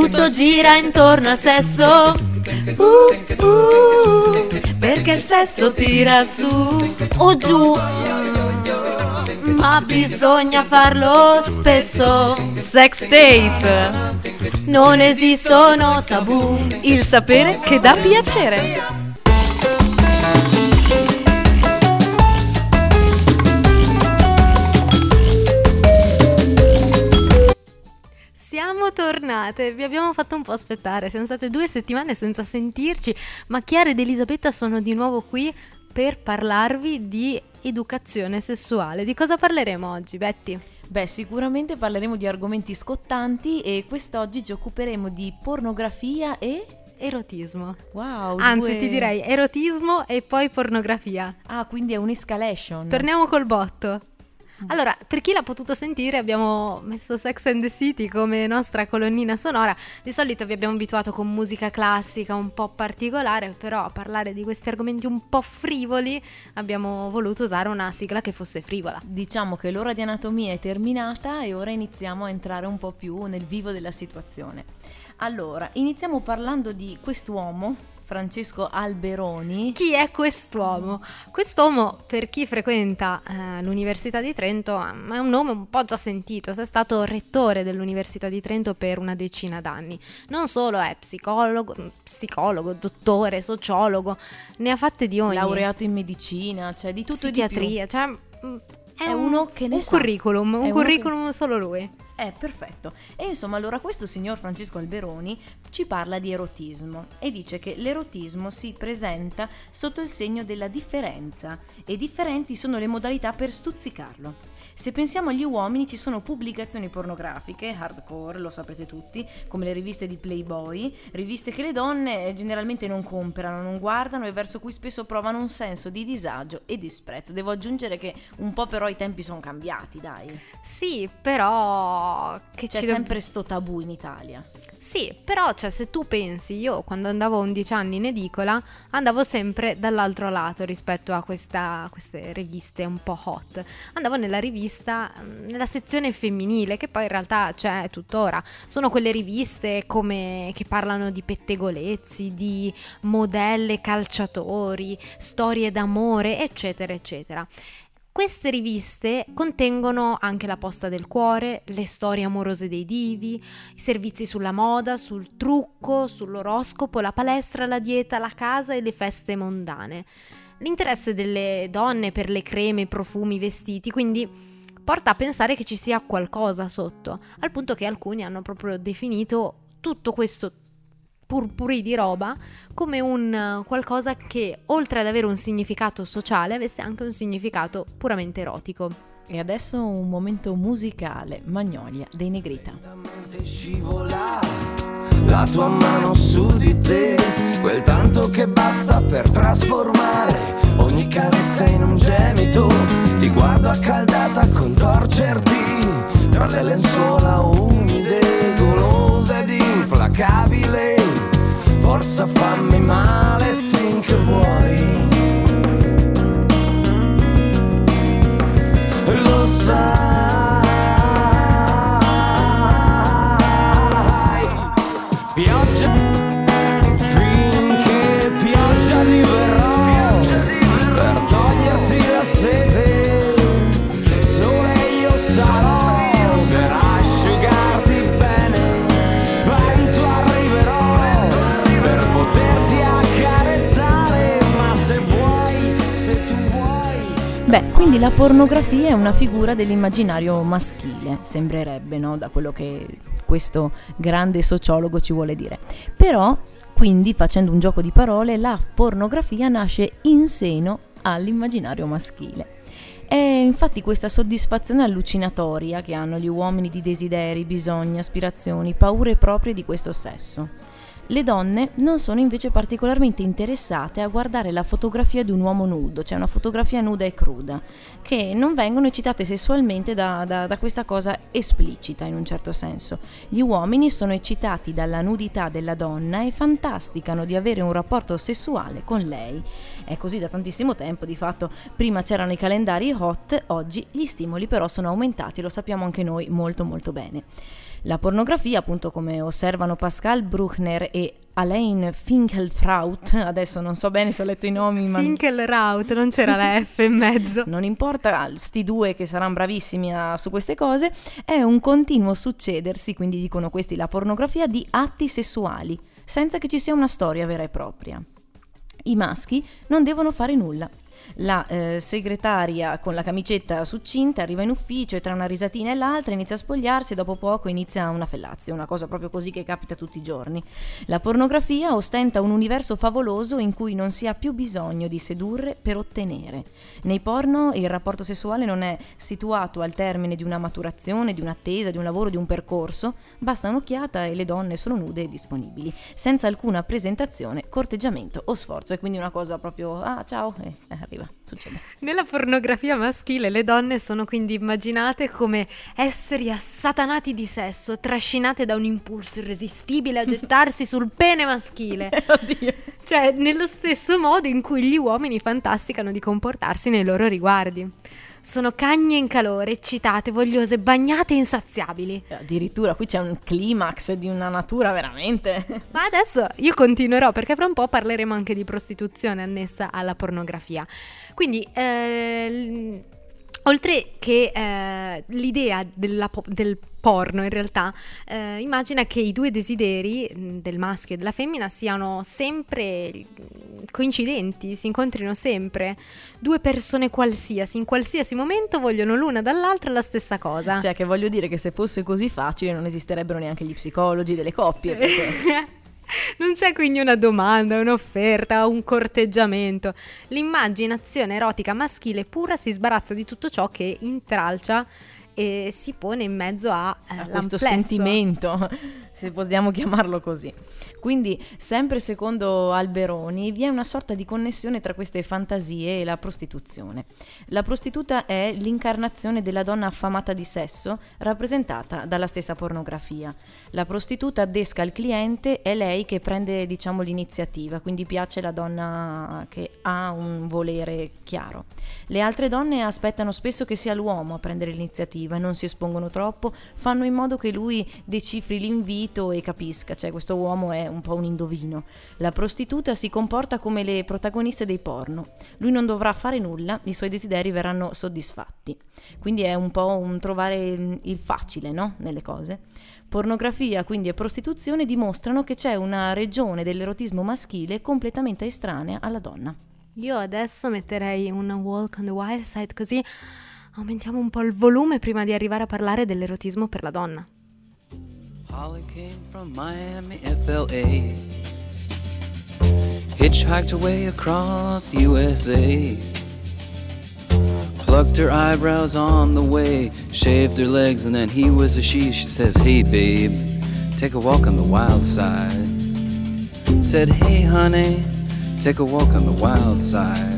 Tutto gira intorno al sesso. Uh, uh, perché il sesso tira su o giù. Ma bisogna farlo spesso. Sex tape. Non esistono tabù. Il sapere che dà piacere. Tornate, vi abbiamo fatto un po' aspettare, siamo state due settimane senza sentirci, ma Chiara ed Elisabetta sono di nuovo qui per parlarvi di educazione sessuale. Di cosa parleremo oggi, Betty? Beh, sicuramente parleremo di argomenti scottanti e quest'oggi ci occuperemo di pornografia e Erotismo. Wow, Anzi, due- ti direi erotismo e poi pornografia. Ah, quindi è un'escalation. Torniamo col botto. Allora, per chi l'ha potuto sentire, abbiamo messo Sex and the City come nostra colonnina sonora. Di solito vi abbiamo abituato con musica classica un po' particolare, però a parlare di questi argomenti un po' frivoli abbiamo voluto usare una sigla che fosse frivola. Diciamo che l'ora di anatomia è terminata e ora iniziamo a entrare un po' più nel vivo della situazione. Allora, iniziamo parlando di quest'uomo, Francesco Alberoni. Chi è quest'uomo? Quest'uomo, per chi frequenta eh, l'Università di Trento, è un nome un po' già sentito. È stato rettore dell'Università di Trento per una decina d'anni. Non solo è psicologo, psicologo, dottore, sociologo, ne ha fatte di ogni. Laureato in medicina, cioè di tutto e di più. psichiatria, cioè mm, è, È un- uno che ne un sa. curriculum, un curriculum solo lui. Eh, perfetto. E insomma, allora questo signor Francesco Alberoni ci parla di erotismo e dice che l'erotismo si presenta sotto il segno della differenza e differenti sono le modalità per stuzzicarlo. Se pensiamo agli uomini ci sono pubblicazioni pornografiche, hardcore, lo saprete tutti, come le riviste di Playboy, riviste che le donne eh, generalmente non comprano, non guardano e verso cui spesso provano un senso di disagio e disprezzo. Devo aggiungere che un po' però i tempi sono cambiati, dai. Sì, però che C'è sempre sto tabù in Italia. Sì, però cioè, se tu pensi, io quando andavo a 11 anni in edicola andavo sempre dall'altro lato rispetto a questa- queste riviste un po' hot. Andavo nella rivista, mm, nella sezione femminile, che poi in realtà c'è tuttora. Sono quelle riviste come, che parlano di pettegolezzi, di modelle calciatori, storie d'amore, eccetera, eccetera. Queste riviste contengono anche la posta del cuore, le storie amorose dei divi, i servizi sulla moda, sul trucco, sull'oroscopo, la palestra, la dieta, la casa e le feste mondane. L'interesse delle donne per le creme, i profumi, i vestiti, quindi porta a pensare che ci sia qualcosa sotto, al punto che alcuni hanno proprio definito tutto questo purpurì di roba come un eh, qualcosa che oltre ad avere un significato sociale avesse anche un significato puramente erotico. E adesso un momento musicale, Magnolia dei Negrita. Scivola la tua mano su di te, quel tanto che basta per trasformare ogni carezza in un gemito. Ti guardo accaldata a contorcerti tra le lenzuola umide, golosa ed implacabile. Forza fammi male finché vuoi. Lo sai, La pornografia è una figura dell'immaginario maschile, sembrerebbe, no? Da quello che questo grande sociologo ci vuole dire. Però, quindi, facendo un gioco di parole, la pornografia nasce in seno all'immaginario maschile. È infatti questa soddisfazione allucinatoria che hanno gli uomini di desideri, bisogni, aspirazioni, paure proprie di questo sesso. Le donne non sono invece particolarmente interessate a guardare la fotografia di un uomo nudo, cioè una fotografia nuda e cruda, che non vengono eccitate sessualmente da, da- da questa cosa esplicita in un certo senso. Gli uomini sono eccitati dalla nudità della donna e fantasticano di avere un rapporto sessuale con lei. È così da tantissimo tempo, di fatto prima c'erano i calendari hot, oggi gli stimoli però sono aumentati, lo sappiamo anche noi molto molto bene. La pornografia, appunto come osservano Pascal Bruckner e Alain Finkelkraut, adesso non so bene se ho letto i nomi, ma Finkelraut, non c'era la F in mezzo. non importa, sti due che saranno bravissimi a- su queste cose, è un continuo succedersi, quindi dicono questi la pornografia, di atti sessuali, senza che ci sia una storia vera e propria. I maschi non devono fare nulla. La eh, segretaria con la camicetta succinta arriva in ufficio e tra una risatina e l'altra inizia a spogliarsi e dopo poco inizia una fellazio, una cosa proprio così che capita tutti i giorni. La pornografia ostenta un universo favoloso in cui non si ha più bisogno di sedurre per ottenere. Nei porno il rapporto sessuale non è situato al termine di una maturazione, di un'attesa, di un lavoro, di un percorso, basta un'occhiata e le donne sono nude e disponibili, senza alcuna presentazione, corteggiamento o sforzo. È quindi una cosa proprio, ah ciao, eh, arriva, succede. Nella pornografia maschile le donne sono quindi immaginate come esseri assatanati di sesso, trascinate da un impulso irresistibile a gettarsi sul pene maschile. Oddio. Cioè, nello stesso modo in cui gli uomini fantasticano di comportarsi nei loro riguardi. Sono cagne in calore, eccitate, vogliose, bagnate e insaziabili. Addirittura qui c'è un climax di una natura veramente... Ma adesso io continuerò perché fra un po' parleremo anche di prostituzione annessa alla pornografia. Quindi, eh, oltre che eh, l'idea po- del porno, in realtà, eh, immagina che i due desideri mh, del maschio e della femmina siano sempre mh, coincidenti, si incontrino sempre. Due persone qualsiasi, in qualsiasi momento vogliono l'una dall'altra la stessa cosa. Cioè che voglio dire che se fosse così facile non esisterebbero neanche gli psicologi delle coppie. Perché... Non c'è quindi una domanda, un'offerta, un corteggiamento. L'immaginazione erotica maschile pura si sbarazza di tutto ciò che intralcia e si pone in mezzo a, eh, a questo sentimento, se possiamo chiamarlo così. Quindi, sempre secondo Alberoni, vi è una sorta di connessione tra queste fantasie e la prostituzione. La prostituta è l'incarnazione della donna affamata di sesso, rappresentata dalla stessa pornografia. La prostituta desca il cliente, è lei che prende, diciamo, l'iniziativa, quindi piace la donna che ha un volere chiaro. Le altre donne aspettano spesso che sia l'uomo a prendere l'iniziativa e non si espongono troppo, fanno in modo che lui decifri l'invito e capisca, cioè questo uomo è un po' un indovino. La prostituta si comporta come le protagoniste dei porno. Lui non dovrà fare nulla, i suoi desideri verranno soddisfatti. Quindi è un po' un trovare il facile, no? Nelle cose. Pornografia, quindi e prostituzione dimostrano che c'è una regione dell'erotismo maschile completamente estranea alla donna. Io adesso metterei una walk on the wild side così aumentiamo un po' il volume prima di arrivare a parlare dell'erotismo per la donna. Holly came from Miami, FLA. Hitchhiked away across USA. Plucked her eyebrows on the way, shaved her legs, and then he was a she. She says, Hey, babe, take a walk on the wild side. Said, Hey, honey, take a walk on the wild side.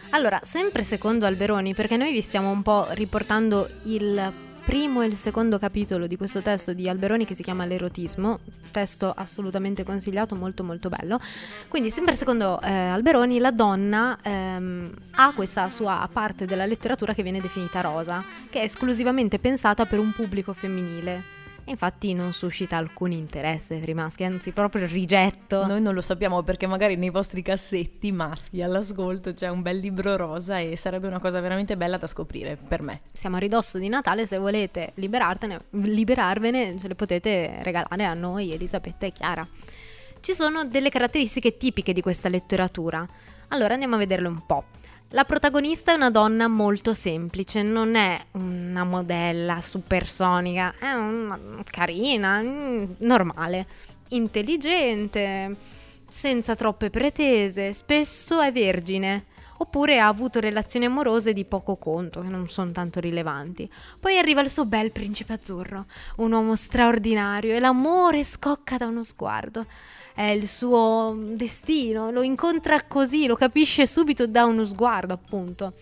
Allora, sempre secondo Alberoni, perché noi vi stiamo un po' riportando il primo e il secondo capitolo di questo testo di Alberoni che si chiama L'erotismo, testo assolutamente consigliato, molto molto bello. Quindi, sempre secondo eh, Alberoni, la donna ehm, ha questa sua parte della letteratura che viene definita rosa, che è esclusivamente pensata per un pubblico femminile. E infatti non suscita alcun interesse per i maschi, anzi proprio il rigetto. Noi non lo sappiamo perché magari nei vostri cassetti maschi all'ascolto c'è un bel libro rosa e sarebbe una cosa veramente bella da scoprire per me. Siamo a ridosso di Natale, se volete liberartene, liberarvene ce le potete regalare a noi, Elisabetta e Chiara. Ci sono delle caratteristiche tipiche di questa letteratura. Allora andiamo a vederle un po'. La protagonista è una donna molto semplice, non è una modella supersonica, è una carina, mm, normale, intelligente, senza troppe pretese, spesso è vergine oppure ha avuto relazioni amorose di poco conto, che non sono tanto rilevanti. Poi arriva il suo bel principe azzurro, un uomo straordinario e l'amore scocca da uno sguardo. È il suo destino, lo incontra così, lo capisce subito da uno sguardo, appunto.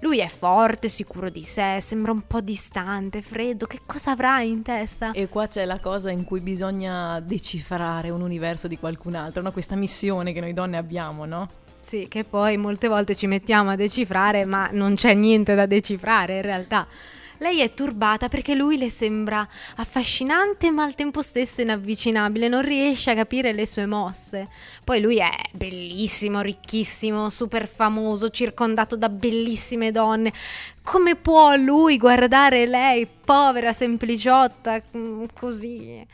Lui è forte, sicuro di sé, sembra un po' distante, freddo. Che cosa avrà in testa? E qua c'è la cosa in cui bisogna decifrare un universo di qualcun altro, no? questa missione che noi donne abbiamo, no? Sì, che poi molte volte ci mettiamo a decifrare, ma non c'è niente da decifrare in realtà. Lei è turbata perché lui le sembra affascinante ma al tempo stesso inavvicinabile, non riesce a capire le sue mosse. Poi lui è bellissimo, ricchissimo, super famoso, circondato da bellissime donne. Come può lui guardare lei, povera sempliciotta, mm, così?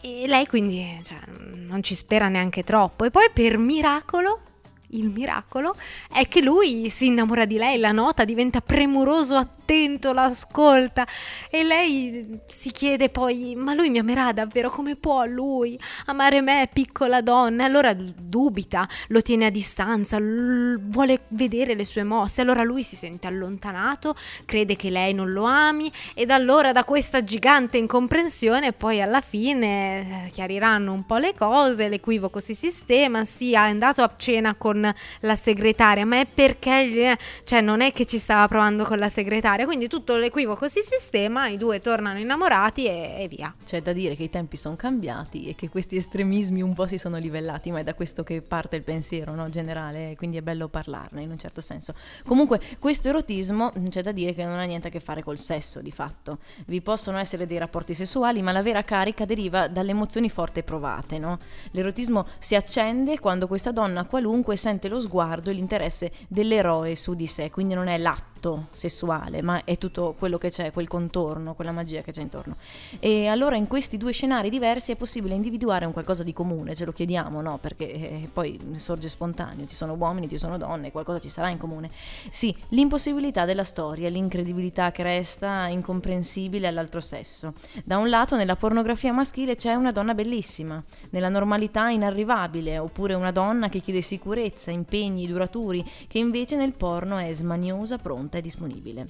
E lei quindi cioè, non ci spera neanche troppo. E poi per miracolo il miracolo è che lui si innamora di lei, la nota, diventa premuroso, attento, l'ascolta e lei si chiede poi, ma lui mi amerà davvero? Come può lui amare me, piccola donna? Allora dubita, lo tiene a distanza, l- vuole vedere le sue mosse, allora lui si sente allontanato, crede che lei non lo ami e da allora da questa gigante incomprensione poi alla fine eh, chiariranno un po' le cose, l'equivoco si sistema, è andato a cena con con la segretaria, ma è perché cioè non è che ci stava provando con la segretaria, quindi tutto l'equivoco si sistema, i due tornano innamorati e, e via. C'è da dire che i tempi sono cambiati e che questi estremismi un po' si sono livellati, ma è da questo che parte il pensiero no? generale, quindi è bello parlarne in un certo senso. Comunque questo erotismo c'è da dire che non ha niente a che fare col sesso di fatto. Vi possono essere dei rapporti sessuali, ma la vera carica deriva dalle emozioni forti provate. No? L'erotismo si accende quando questa donna qualunque sente lo sguardo e l'interesse dell'eroe su di sé, quindi non è l'atto atto sessuale, ma è tutto quello che c'è, quel contorno, quella magia che c'è intorno. E allora in questi due scenari diversi è possibile individuare un qualcosa di comune, ce lo chiediamo, no? Perché eh, poi sorge spontaneo, ci sono uomini, ci sono donne, qualcosa ci sarà in comune. Sì, l'impossibilità della storia, l'incredibilità che resta incomprensibile all'altro sesso. Da un lato nella pornografia maschile c'è una donna bellissima, nella normalità inarrivabile, oppure una donna che chiede sicurezza, impegni duraturi, che invece nel porno è smaniosa, pronta pronta e disponibile.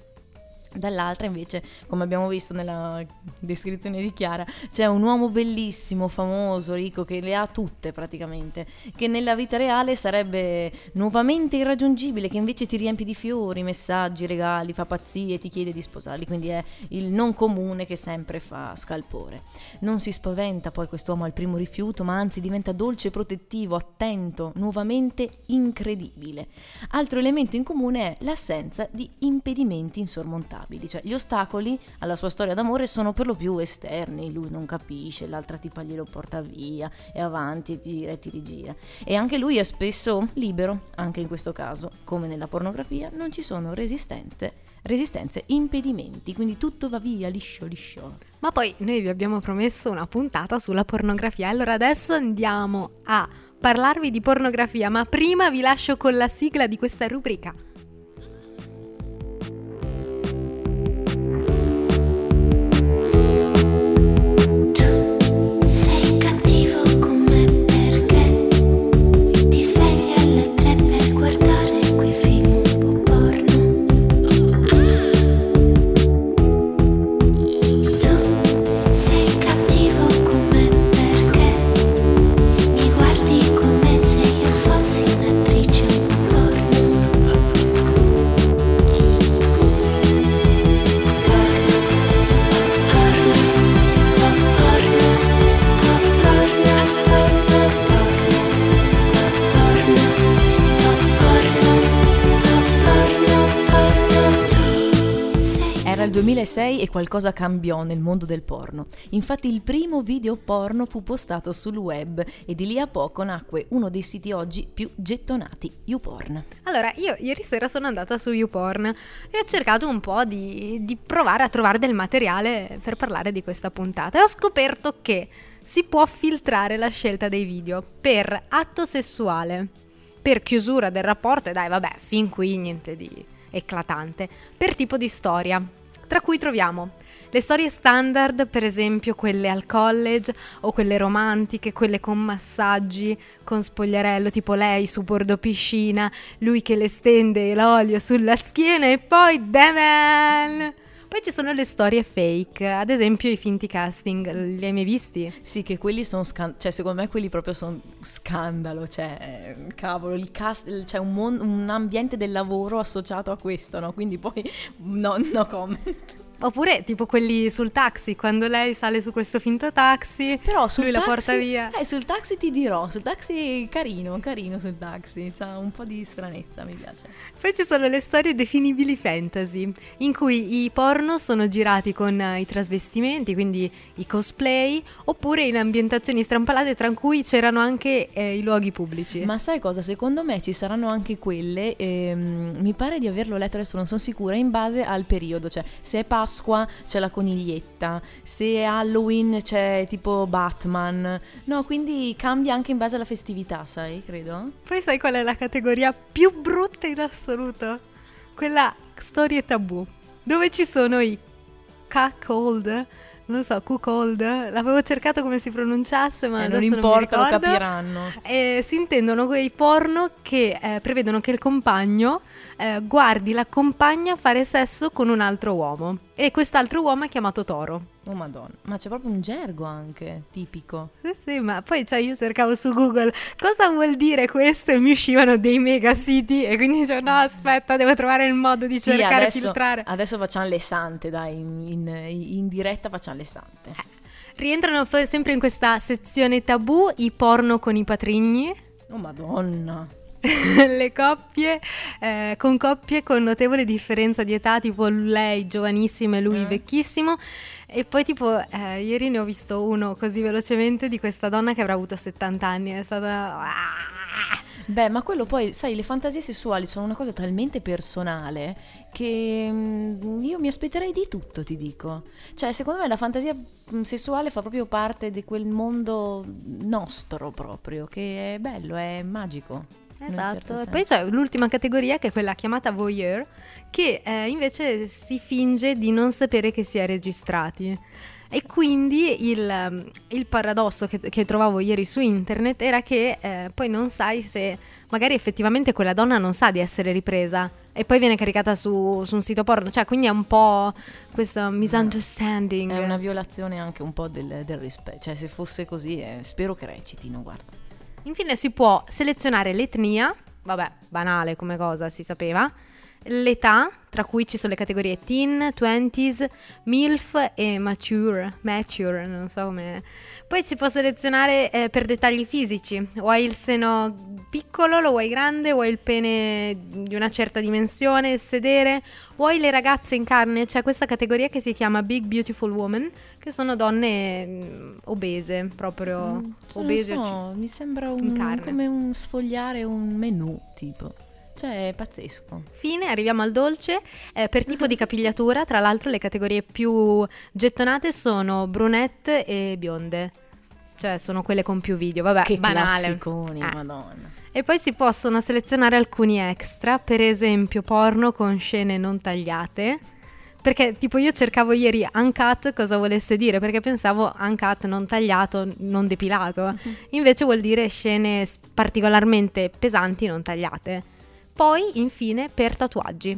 Dall'altra invece, come abbiamo visto nella descrizione di Chiara, c'è un uomo bellissimo, famoso, ricco, che le ha tutte praticamente, che nella vita reale sarebbe nuovamente irraggiungibile, che invece ti riempie di fiori, messaggi, regali, fa pazzie, ti chiede di sposarli, quindi è il non comune che sempre fa scalpore. Non si spaventa poi quest'uomo al primo rifiuto, ma anzi diventa dolce, protettivo, attento, nuovamente incredibile. Altro elemento in comune è l'assenza di impedimenti insormontabili inevitabili, cioè gli ostacoli alla sua storia d'amore sono per lo più esterni, lui non capisce, l'altra tipa glielo porta via, e avanti, gira e ti rigira. E anche lui è spesso libero, anche in questo caso, come nella pornografia, non ci sono resistenze, impedimenti, quindi tutto va via liscio liscio. Ma poi noi vi abbiamo promesso una puntata sulla pornografia, allora adesso andiamo a parlarvi di pornografia, ma prima vi lascio con la sigla di questa rubrica. Qualcosa cambiò nel mondo del porno. Infatti il primo video porno fu postato sul web e di lì a poco nacque uno dei siti oggi più gettonati, YouPorn. Allora, io ieri sera sono andata su YouPorn e ho cercato un po' di, di provare a trovare del materiale per parlare di questa puntata e ho scoperto che si può filtrare la scelta dei video per atto sessuale, per chiusura del rapporto e dai vabbè, fin qui niente di eclatante, per tipo di storia, tra cui troviamo Le storie standard, per esempio quelle al college o quelle romantiche, quelle con massaggi, con spogliarello, tipo lei su bordo piscina, lui che le stende l'olio sulla schiena e poi Devil! Poi ci sono le storie fake, ad esempio i finti casting, li hai mai visti? Sì, che quelli sono scandalo, cioè secondo me quelli proprio sono scandalo, cioè cavolo, il cast, c'è un, mon- un ambiente del lavoro associato a questo, no? Quindi poi no, no comment. Oppure tipo quelli sul taxi, quando lei sale su questo finto taxi, Però sul lui la taxi- porta via. Eh, sul taxi ti dirò, sul taxi carino, carino sul taxi, c'ha un po' di stranezza, mi piace. Poi ci sono le storie definibili fantasy, in cui i porno sono girati con eh, i trasvestimenti, quindi i cosplay, oppure in ambientazioni strampalate tra cui c'erano anche eh, i luoghi pubblici. Ma sai cosa? Secondo me ci saranno anche quelle, ehm, mi pare di averlo letto, adesso non sono sicura, in base al periodo, cioè se è Pasqua c'è la coniglietta, se è Halloween c'è tipo Batman, no, quindi cambia anche in base alla festività, sai, credo. Poi sai qual è la categoria più brutta in assoluto? Quella storie tabù, dove ci sono i cuckold, non so, cuckold, l'avevo cercato come si pronunciasse, ma Eh, non importa, mi lo capiranno. Eh, si intendono quei porno che eh, prevedono che il compagno eh, guardi la compagna fare sesso con un altro uomo e quest'altro uomo è chiamato Toro. Oh madonna, ma c'è proprio un gergo anche, tipico. Sì, sì, ma poi cioè, io cercavo su Google cosa vuol dire questo e mi uscivano dei mega siti e quindi dicevo no aspetta devo trovare il modo di Sì, cercare adesso, filtrare. adesso facciamo le sante, dai, in, in- in diretta facciamo le sante. Rientrano poi sempre in questa sezione tabù i porno con i patrigni. Oh madonna. le coppie eh, con coppie con notevole differenza di età, tipo lei giovanissima e lui Eh. vecchissimo. E poi, tipo, eh, ieri ne ho visto uno così velocemente di questa donna che avrà avuto 70 anni. È stata. Ah! Beh, ma quello poi, sai, le fantasie sessuali sono una cosa talmente personale che mm, io mi aspetterei di tutto, ti dico. Cioè, secondo me la fantasia mm, sessuale fa proprio parte di quel mondo nostro proprio, che è bello, è magico. Un Esatto, certo e poi c'è l'ultima categoria che è quella chiamata voyeur, che eh, invece si finge di non sapere che si è registrati. E quindi il, um, il paradosso che, che trovavo ieri su internet era che eh, poi non sai se magari effettivamente quella donna non sa di essere ripresa e poi viene caricata su, su un sito porno, cioè quindi è un po' questo misunderstanding. È una violazione anche un po' del, del rispetto. Cioè, se fosse così, eh, spero che recitino, guarda. Infine si può selezionare l'etnia, vabbè, banale come cosa, si sapeva, l'età, tra cui ci sono le categorie teen, 20s, MILF e mature, mature, non so come. Poi si può selezionare eh, per dettagli fisici, vuoi il seno piccolo, lo vuoi grande, vuoi il pene di una certa dimensione, il sedere, vuoi le ragazze in carne, c'è questa categoria che si chiama Big Beautiful Woman, che sono donne mm, obese, proprio Cioè, obese. so, mi sembra un, come un sfogliare un menù, tipo. Cioè, è pazzesco. Fine, arriviamo al dolce. Eh, per tipo di capigliatura, tra l'altro, le categorie più gettonate sono brunette e bionde. Cioè, sono quelle con più video. Vabbè, che banale. classiconi, Eh. madonna. E poi si possono selezionare alcuni extra, per esempio porno con scene non tagliate. Perché tipo io cercavo ieri uncut cosa volesse dire, perché pensavo uncut non tagliato, non depilato. Invece vuol dire scene particolarmente pesanti non tagliate. Poi, infine, per tatuaggi.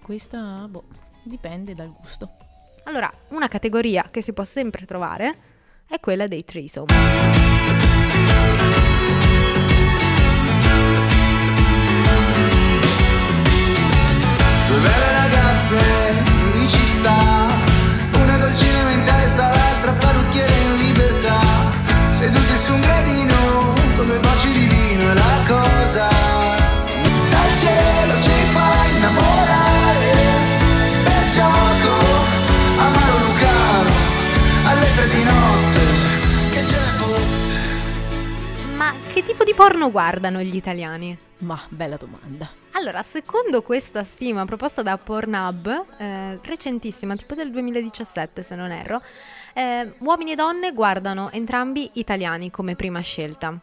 Questa, boh, dipende dal gusto. Allora, una categoria che si può sempre trovare è quella dei threesome. Due porno guardano gli italiani? Ma, bella domanda. Allora, secondo questa stima proposta da Pornhub, eh, recentissima, tipo del 2017 se non erro, eh, uomini e donne guardano entrambi italiani come prima scelta.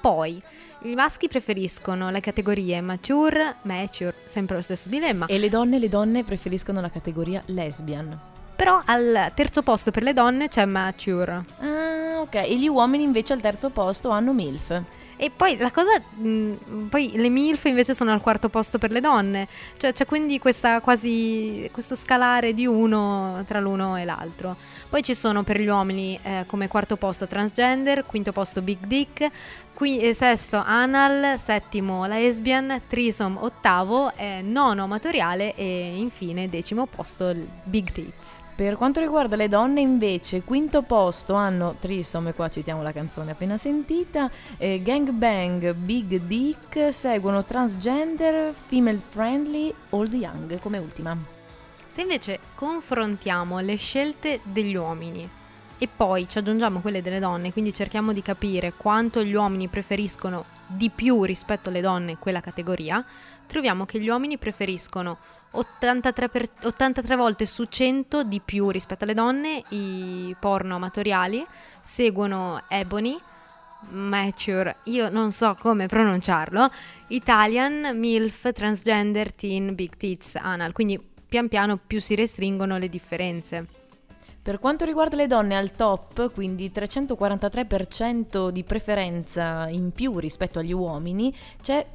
Poi, i maschi preferiscono le categorie mature, mature, sempre lo stesso dilemma. E le donne, le donne preferiscono la categoria lesbian. Però al terzo posto per le donne c'è mature. Ah, ok. E gli uomini invece al terzo posto hanno MILF. E poi la cosa, mh, poi le MILF invece sono al quarto posto per le donne, cioè c'è quindi questa quasi, questo scalare di uno tra l'uno e l'altro. Poi ci sono per gli uomini eh, come quarto posto transgender, quinto posto big dick, qui, eh, sesto anal, settimo lesbian, trisom ottavo, eh, nono amatoriale e infine decimo posto big tits. Per quanto riguarda le donne, invece, quinto posto hanno Trisom, e qua citiamo la canzone appena sentita, eh, Gangbang, Big Dick, seguono Transgender, Female Friendly, Old Young come ultima. Se invece confrontiamo le scelte degli uomini e poi ci aggiungiamo quelle delle donne, quindi cerchiamo di capire quanto gli uomini preferiscono di più rispetto alle donne quella categoria, troviamo che gli uomini preferiscono 83, per, 83 volte su 100 di più rispetto alle donne i porno amatoriali, seguono Ebony, Mature, io non so come pronunciarlo, Italian, MILF, Transgender, Teen, Big Tits, Anal, quindi pian piano più si restringono le differenze. Per quanto riguarda le donne al top, quindi 343% di preferenza in più rispetto agli uomini, c'è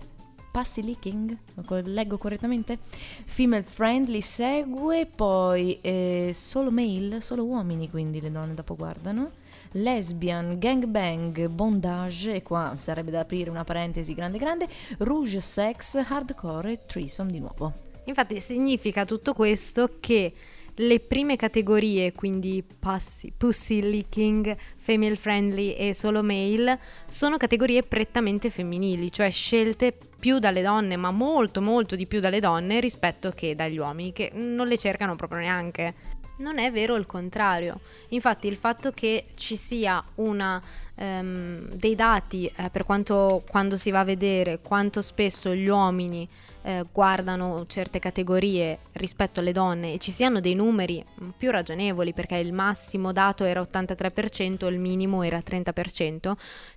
Passy Leaking, leggo correttamente? Female Friendly segue, poi eh, solo male, solo uomini, quindi le donne dopo guardano. Lesbian, gangbang, bondage, e qua sarebbe da aprire una parentesi grande grande, rouge sex, hardcore e threesome di nuovo. Infatti significa tutto questo che le prime categorie, quindi pussy, pussy licking, female friendly e solo male, sono categorie prettamente femminili, cioè scelte più dalle donne, ma molto molto di più dalle donne rispetto che dagli uomini, che non le cercano proprio neanche. Non è vero il contrario. Infatti il fatto che ci sia una, um, dei dati eh, per quanto quando si va a vedere quanto spesso gli uomini eh, guardano certe categorie rispetto alle donne e ci siano dei numeri più ragionevoli perché il massimo dato era 83%, il minimo era 30%,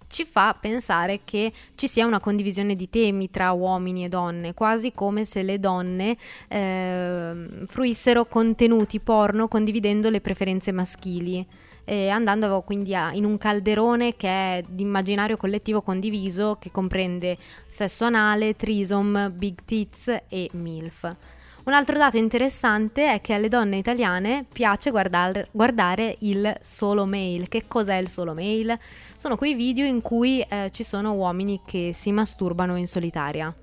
ci fa pensare che ci sia una condivisione di temi tra uomini e donne, quasi come se le donne eh, fruissero contenuti porno condividendo le preferenze maschili eh, andando quindi a, in un calderone che è di immaginario collettivo condiviso che comprende sesso anale, trisom, big tits e MILF. Un altro dato interessante è che alle donne italiane piace guardare, guardare il solo mail. Che cos'è il solo mail? Sono quei video in cui eh, ci sono uomini che si masturbano in solitaria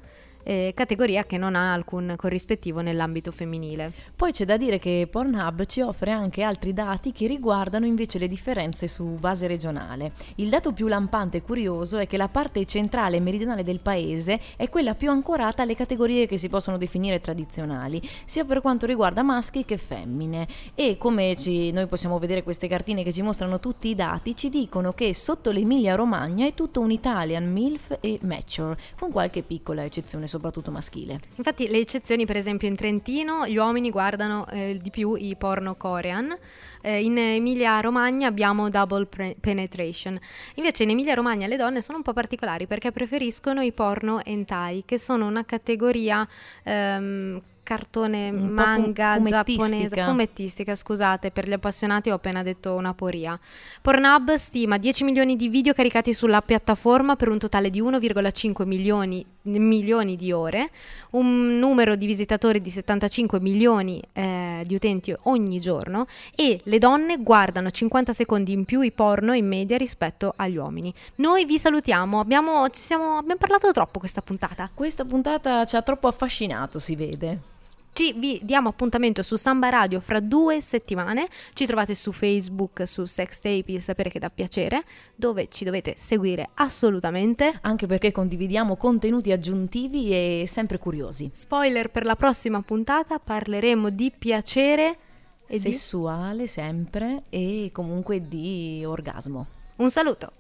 eh, categoria che non ha alcun corrispettivo nell'ambito femminile. Poi c'è da dire che Pornhub ci offre anche altri dati che riguardano invece le differenze su base regionale. Il dato più lampante e curioso è che la parte centrale e meridionale del paese è quella più ancorata alle categorie che si possono definire tradizionali, sia per quanto riguarda maschi che femmine. E come ci, noi possiamo vedere queste cartine che ci mostrano tutti i dati, ci dicono che sotto l'Emilia Romagna è tutto un Italian, MILF e Mature, con qualche piccola eccezione soprattutto maschile. Infatti le eccezioni, per esempio in Trentino, gli uomini guardano eh, di più i porno corean, eh, in Emilia Romagna abbiamo double pre- penetration. Invece in Emilia Romagna le donne sono un po' particolari perché preferiscono i porno hentai, che sono una categoria ehm, cartone manga fum- giapponese, fumettistica, scusate, per gli appassionati ho appena detto una poria. Pornhub stima 10 milioni di video caricati sulla piattaforma per un totale di 1,5 milioni, milioni di ore, un numero di visitatori di 75 milioni eh, di utenti ogni giorno e le donne guardano 50 secondi in più i porno in media rispetto agli uomini. Noi vi salutiamo, abbiamo, siamo, abbiamo parlato troppo questa puntata. Questa puntata ci ha troppo affascinato, si vede. Ci vi diamo appuntamento su Samba Radio fra due settimane. Ci trovate su Facebook, su Sextape, il sapere che dà piacere, dove ci dovete seguire assolutamente. Anche perché condividiamo contenuti aggiuntivi e sempre curiosi. Spoiler per la prossima puntata, parleremo di piacere e sessuale di... sempre e comunque di orgasmo. Un saluto.